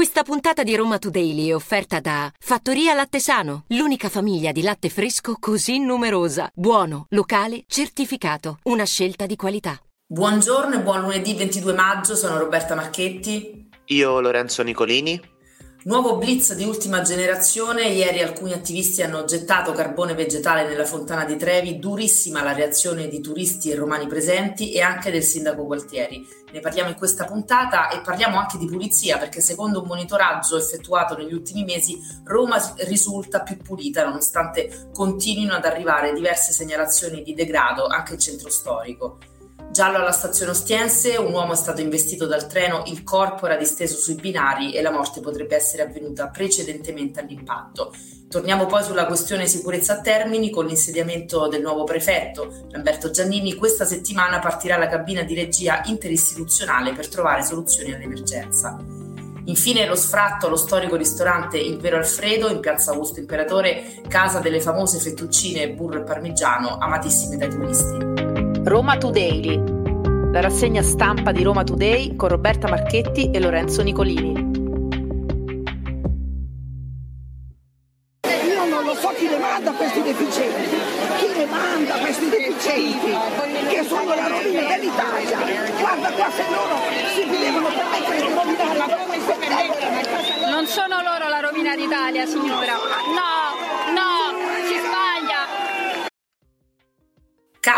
Questa puntata di Roma Today è offerta da Fattoria Latte Sano, l'unica famiglia di latte fresco così numerosa. Buono, locale, certificato. Una scelta di qualità. Buongiorno e buon lunedì 22 maggio, sono Roberta Marchetti. Io Lorenzo Nicolini. Nuovo blitz di ultima generazione, ieri alcuni attivisti hanno gettato carbone vegetale nella fontana di Trevi, durissima la reazione di turisti e romani presenti e anche del sindaco Gualtieri. Ne parliamo in questa puntata e parliamo anche di pulizia perché secondo un monitoraggio effettuato negli ultimi mesi Roma risulta più pulita nonostante continuino ad arrivare diverse segnalazioni di degrado anche in centro storico. Giallo alla stazione Ostiense, un uomo è stato investito dal treno, il corpo era disteso sui binari e la morte potrebbe essere avvenuta precedentemente all'impatto. Torniamo poi sulla questione sicurezza a Termini con l'insediamento del nuovo prefetto, Lamberto Giannini. Questa settimana partirà la cabina di regia interistituzionale per trovare soluzioni all'emergenza. Infine lo sfratto allo storico ristorante Il Vero Alfredo in piazza Augusto Imperatore, casa delle famose fettuccine burro e parmigiano, amatissime dai turisti. Roma Today, la rassegna stampa di Roma Today con Roberta Marchetti e Lorenzo Nicolini. Io non lo so chi le manda questi deficienti, chi le manda questi deficienti, che sono la rovina dell'Italia. Guarda qua se loro si devono permettere di rovinare la Roma Non sono loro la rovina d'Italia, signora. No, no,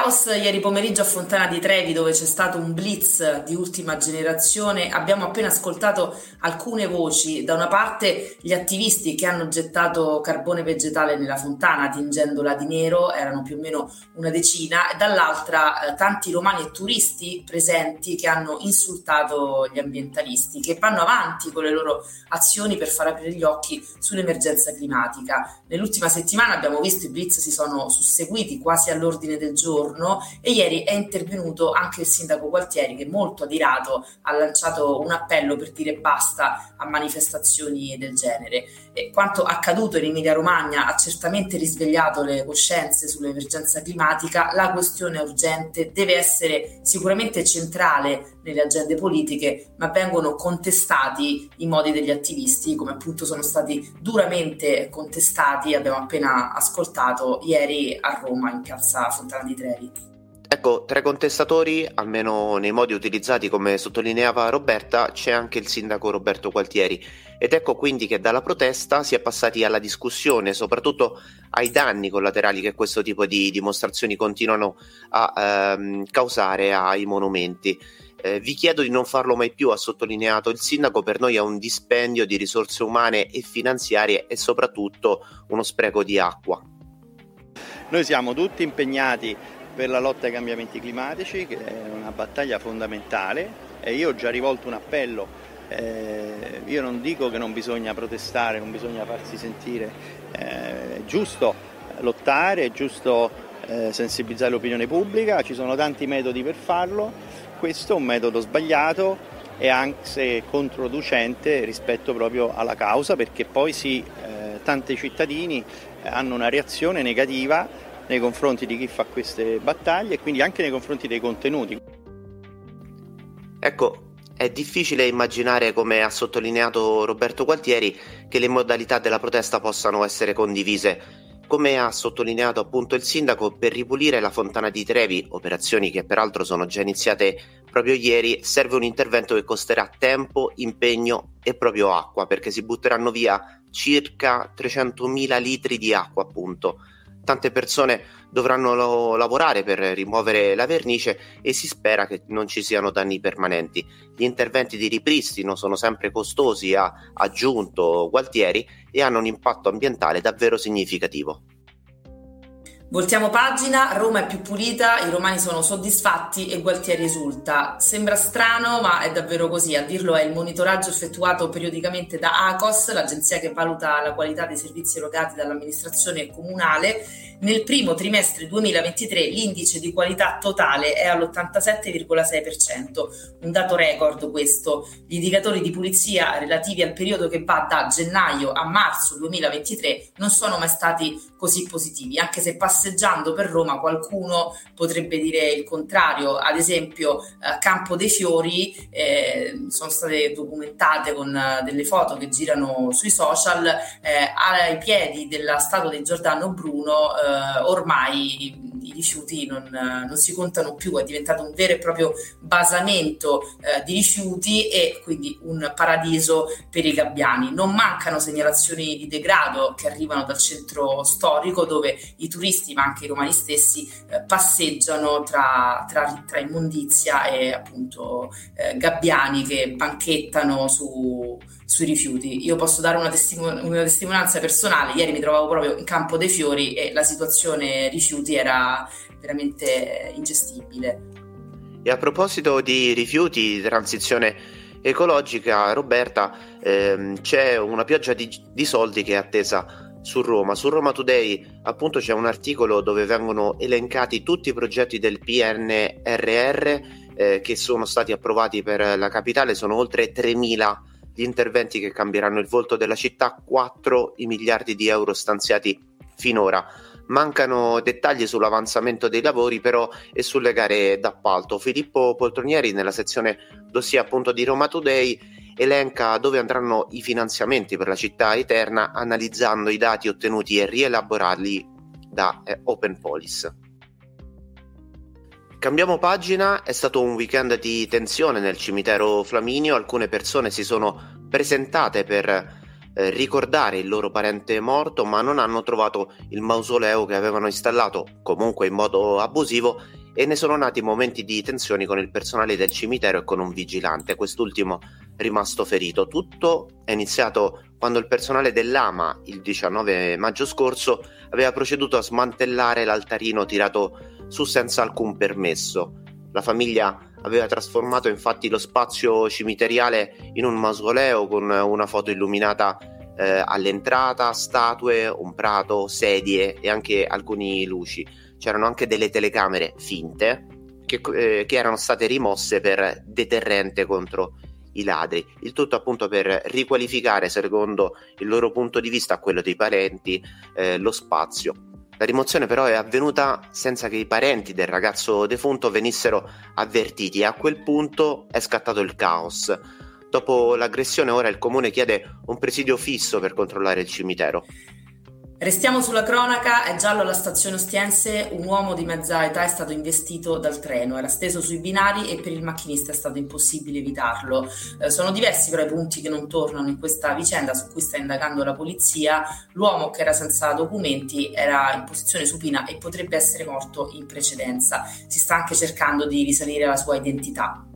Caos ieri pomeriggio a Fontana di Trevi dove c'è stato un blitz di ultima generazione. Abbiamo appena ascoltato alcune voci. Da una parte gli attivisti che hanno gettato carbone vegetale nella fontana tingendola di nero, erano più o meno una decina, e dall'altra eh, tanti romani e turisti presenti che hanno insultato gli ambientalisti, che vanno avanti con le loro azioni per far aprire gli occhi sull'emergenza climatica. Nell'ultima settimana abbiamo visto i blitz si sono susseguiti quasi all'ordine del giorno giorno e ieri è intervenuto anche il sindaco Gualtieri che molto adirato ha lanciato un appello per dire basta a manifestazioni del genere. E quanto accaduto in Emilia Romagna ha certamente risvegliato le coscienze sull'emergenza climatica, la questione urgente deve essere sicuramente centrale nelle agende politiche, ma vengono contestati i modi degli attivisti, come appunto sono stati duramente contestati, abbiamo appena ascoltato ieri a Roma in piazza Fontana di Trevi. Ecco, tra i contestatori, almeno nei modi utilizzati come sottolineava Roberta, c'è anche il sindaco Roberto Gualtieri ed ecco quindi che dalla protesta si è passati alla discussione, soprattutto ai danni collaterali che questo tipo di dimostrazioni continuano a ehm, causare ai monumenti. Eh, vi chiedo di non farlo mai più, ha sottolineato il sindaco, per noi è un dispendio di risorse umane e finanziarie e soprattutto uno spreco di acqua. Noi siamo tutti impegnati per la lotta ai cambiamenti climatici, che è una battaglia fondamentale e io ho già rivolto un appello. Eh, io non dico che non bisogna protestare, non bisogna farsi sentire, eh, è giusto lottare, è giusto eh, sensibilizzare l'opinione pubblica, ci sono tanti metodi per farlo, questo è un metodo sbagliato e anche controducente rispetto proprio alla causa perché poi sì, eh, tanti cittadini hanno una reazione negativa nei confronti di chi fa queste battaglie e quindi anche nei confronti dei contenuti. Ecco, è difficile immaginare, come ha sottolineato Roberto Gualtieri, che le modalità della protesta possano essere condivise. Come ha sottolineato appunto il sindaco, per ripulire la fontana di Trevi, operazioni che peraltro sono già iniziate proprio ieri, serve un intervento che costerà tempo, impegno e proprio acqua, perché si butteranno via circa 300.000 litri di acqua appunto tante persone dovranno lavorare per rimuovere la vernice e si spera che non ci siano danni permanenti. Gli interventi di ripristino sono sempre costosi, ha aggiunto Gualtieri, e hanno un impatto ambientale davvero significativo. Voltiamo pagina, Roma è più pulita, i romani sono soddisfatti e Gualtieri esulta. Sembra strano, ma è davvero così. A dirlo è il monitoraggio effettuato periodicamente da ACOS, l'agenzia che valuta la qualità dei servizi erogati dall'amministrazione comunale. Nel primo trimestre 2023 l'indice di qualità totale è all'87,6%, un dato record questo. Gli indicatori di pulizia relativi al periodo che va da gennaio a marzo 2023 non sono mai stati così positivi, anche se passati passeggiando per Roma qualcuno potrebbe dire il contrario, ad esempio a Campo dei Fiori eh, sono state documentate con delle foto che girano sui social, eh, ai piedi della statua di Giordano Bruno eh, ormai rifiuti non, non, si contano più, è diventato un vero e proprio basamento eh, di rifiuti e quindi un paradiso per i gabbiani. Non mancano segnalazioni di degrado che arrivano dal centro storico dove i turisti ma anche i romani stessi eh, passeggiano tra, tra, tra, immondizia e appunto eh, gabbiani che banchettano su, sui rifiuti. Io posso dare una, testimon- una, testimonianza personale, ieri mi trovavo proprio in Campo dei Fiori e la situazione rifiuti era veramente ingestibile. E a proposito di rifiuti, transizione ecologica, Roberta, ehm, c'è una pioggia di, di soldi che è attesa su Roma. Su Roma Today appunto c'è un articolo dove vengono elencati tutti i progetti del PNRR eh, che sono stati approvati per la capitale, sono oltre 3.000 gli interventi che cambieranno il volto della città, 4 i miliardi di euro stanziati finora. Mancano dettagli sull'avanzamento dei lavori però e sulle gare d'appalto. Filippo Poltronieri nella sezione dossier appunto di Roma Today elenca dove andranno i finanziamenti per la città eterna analizzando i dati ottenuti e rielaborati da eh, Open Police. Cambiamo pagina, è stato un weekend di tensione nel cimitero Flaminio, alcune persone si sono presentate per eh, ricordare il loro parente morto ma non hanno trovato il mausoleo che avevano installato comunque in modo abusivo e ne sono nati momenti di tensione con il personale del cimitero e con un vigilante, quest'ultimo rimasto ferito. Tutto è iniziato quando il personale dell'AMA il 19 maggio scorso aveva proceduto a smantellare l'altarino tirato su senza alcun permesso. La famiglia aveva trasformato infatti lo spazio cimiteriale in un mausoleo con una foto illuminata eh, all'entrata, statue, un prato, sedie e anche alcune luci. C'erano anche delle telecamere finte che, eh, che erano state rimosse per deterrente contro i ladri. Il tutto appunto per riqualificare, secondo il loro punto di vista, quello dei parenti, eh, lo spazio. La rimozione però è avvenuta senza che i parenti del ragazzo defunto venissero avvertiti e a quel punto è scattato il caos. Dopo l'aggressione ora il comune chiede un presidio fisso per controllare il cimitero. Restiamo sulla cronaca, è giallo alla stazione Ostiense, un uomo di mezza età è stato investito dal treno, era steso sui binari e per il macchinista è stato impossibile evitarlo. Eh, sono diversi però i punti che non tornano in questa vicenda su cui sta indagando la polizia. L'uomo che era senza documenti era in posizione supina e potrebbe essere morto in precedenza. Si sta anche cercando di risalire la sua identità.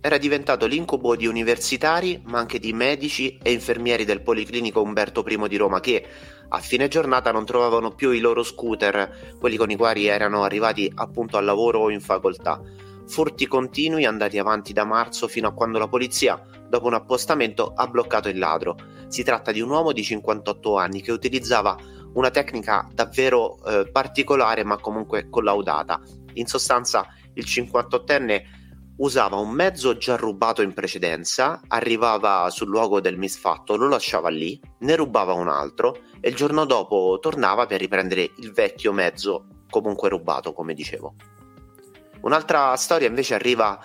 Era diventato l'incubo di universitari, ma anche di medici e infermieri del Policlinico Umberto I di Roma che a fine giornata non trovavano più i loro scooter, quelli con i quali erano arrivati appunto al lavoro o in facoltà. Furti continui andati avanti da marzo fino a quando la polizia, dopo un appostamento, ha bloccato il ladro. Si tratta di un uomo di 58 anni che utilizzava una tecnica davvero eh, particolare ma comunque collaudata. In sostanza il 58enne usava un mezzo già rubato in precedenza, arrivava sul luogo del misfatto, lo lasciava lì, ne rubava un altro e il giorno dopo tornava per riprendere il vecchio mezzo comunque rubato, come dicevo. Un'altra storia invece arriva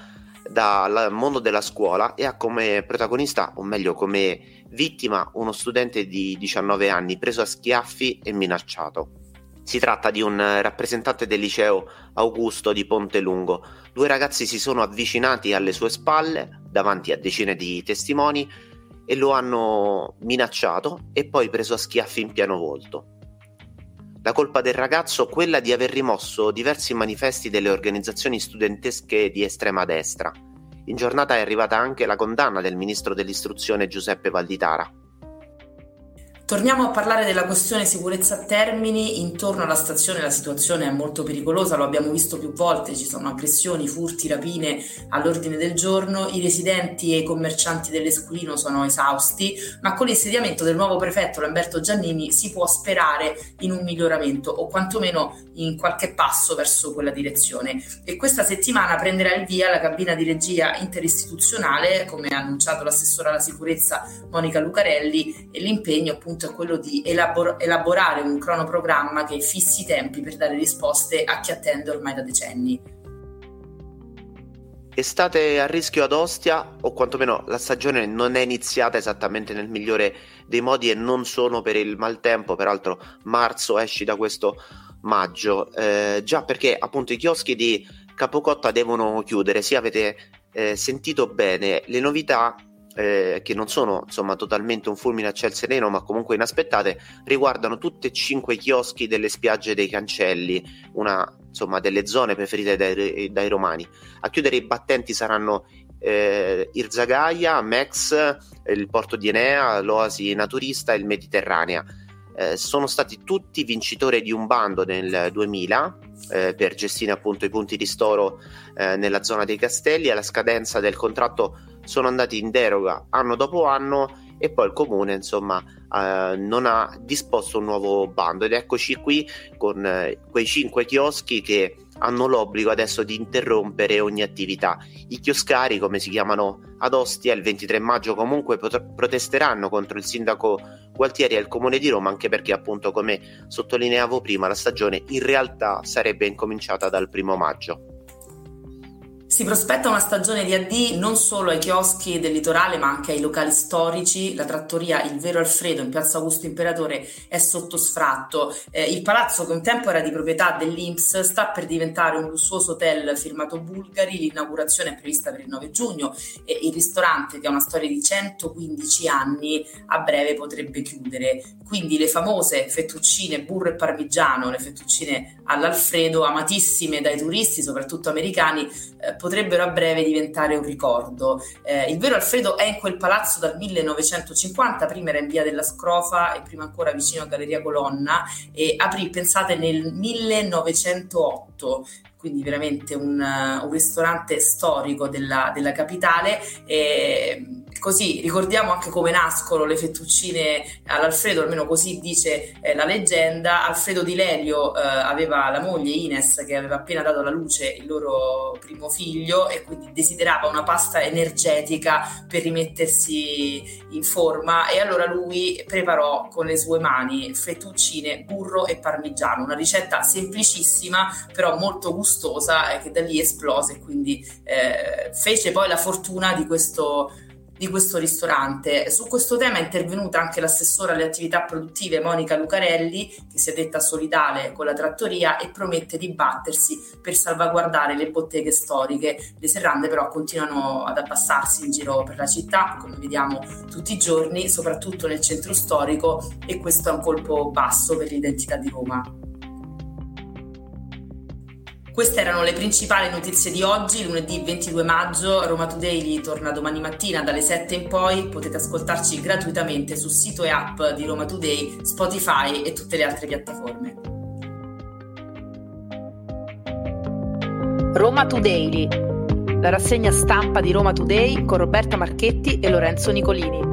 dal mondo della scuola e ha come protagonista, o meglio come vittima, uno studente di 19 anni preso a schiaffi e minacciato. Si tratta di un rappresentante del liceo Augusto di Pontelungo. Due ragazzi si sono avvicinati alle sue spalle, davanti a decine di testimoni, e lo hanno minacciato e poi preso a schiaffi in pieno volto. La colpa del ragazzo quella di aver rimosso diversi manifesti delle organizzazioni studentesche di estrema destra. In giornata è arrivata anche la condanna del ministro dell'istruzione Giuseppe Valditara. Torniamo a parlare della questione sicurezza a Termini. Intorno alla stazione la situazione è molto pericolosa, lo abbiamo visto più volte, ci sono aggressioni, furti, rapine all'ordine del giorno. I residenti e i commercianti dell'Esculino sono esausti, ma con l'insediamento del nuovo prefetto Lamberto Giannini si può sperare in un miglioramento o quantomeno in qualche passo verso quella direzione. E questa settimana prenderà il via la cabina di regia interistituzionale, come ha annunciato l'assessore alla sicurezza Monica Lucarelli, e l'impegno appunto punto è quello di elabor- elaborare un cronoprogramma che fissi i tempi per dare risposte a chi attende ormai da decenni. Estate a rischio ad Ostia, o quantomeno la stagione non è iniziata esattamente nel migliore dei modi e non sono per il maltempo, peraltro marzo esci da questo maggio, eh, già perché appunto i chioschi di Capocotta devono chiudere, sì avete eh, sentito bene, le novità eh, che non sono insomma totalmente un fulmine a ciel sereno ma comunque inaspettate riguardano tutti e cinque i chioschi delle spiagge dei Cancelli una insomma delle zone preferite dai, dai romani. A chiudere i battenti saranno eh, Irzagaia, Mex, il porto di Enea, l'Oasi Naturista e il Mediterranea eh, sono stati tutti vincitori di un bando nel 2000 eh, per gestire appunto i punti di storo eh, nella zona dei castelli alla scadenza del contratto sono andati in deroga anno dopo anno e poi il comune insomma eh, non ha disposto un nuovo bando ed eccoci qui con eh, quei cinque chioschi che hanno l'obbligo adesso di interrompere ogni attività. I chioscari, come si chiamano ad Ostia, il 23 maggio comunque protesteranno contro il sindaco Gualtieri e il comune di Roma, anche perché appunto come sottolineavo prima la stagione in realtà sarebbe incominciata dal primo maggio. Si prospetta una stagione di AD non solo ai chioschi del litorale ma anche ai locali storici. La trattoria Il Vero Alfredo in piazza Augusto Imperatore è sotto sfratto. Eh, il palazzo che un tempo era di proprietà dell'Inps sta per diventare un lussuoso hotel firmato Bulgari. L'inaugurazione è prevista per il 9 giugno e il ristorante che ha una storia di 115 anni a breve potrebbe chiudere. Quindi le famose fettuccine burro e parmigiano, le fettuccine all'Alfredo, amatissime dai turisti, soprattutto americani, eh, potrebbero a breve diventare un ricordo. Eh, il vero Alfredo è in quel palazzo dal 1950, prima era in via della Scrofa e prima ancora vicino a Galleria Colonna e aprì, pensate, nel 1908 quindi veramente un, un ristorante storico della, della capitale. E, Così ricordiamo anche come nascono le fettuccine all'Alfredo, almeno così dice eh, la leggenda. Alfredo Di Lelio eh, aveva la moglie Ines che aveva appena dato alla luce il loro primo figlio e quindi desiderava una pasta energetica per rimettersi in forma e allora lui preparò con le sue mani fettuccine, burro e parmigiano, una ricetta semplicissima però molto gustosa eh, che da lì esplose e quindi eh, fece poi la fortuna di questo di questo ristorante. Su questo tema è intervenuta anche l'assessora alle attività produttive Monica Lucarelli, che si è detta solidale con la trattoria e promette di battersi per salvaguardare le botteghe storiche. Le serrande però continuano ad abbassarsi in giro per la città, come vediamo tutti i giorni, soprattutto nel centro storico e questo è un colpo basso per l'identità di Roma. Queste erano le principali notizie di oggi, lunedì 22 maggio. Roma Today torna domani mattina dalle 7 in poi. Potete ascoltarci gratuitamente sul sito e app di Roma Today, Spotify e tutte le altre piattaforme. Roma Today, la rassegna stampa di Roma Today con Roberta Marchetti e Lorenzo Nicolini.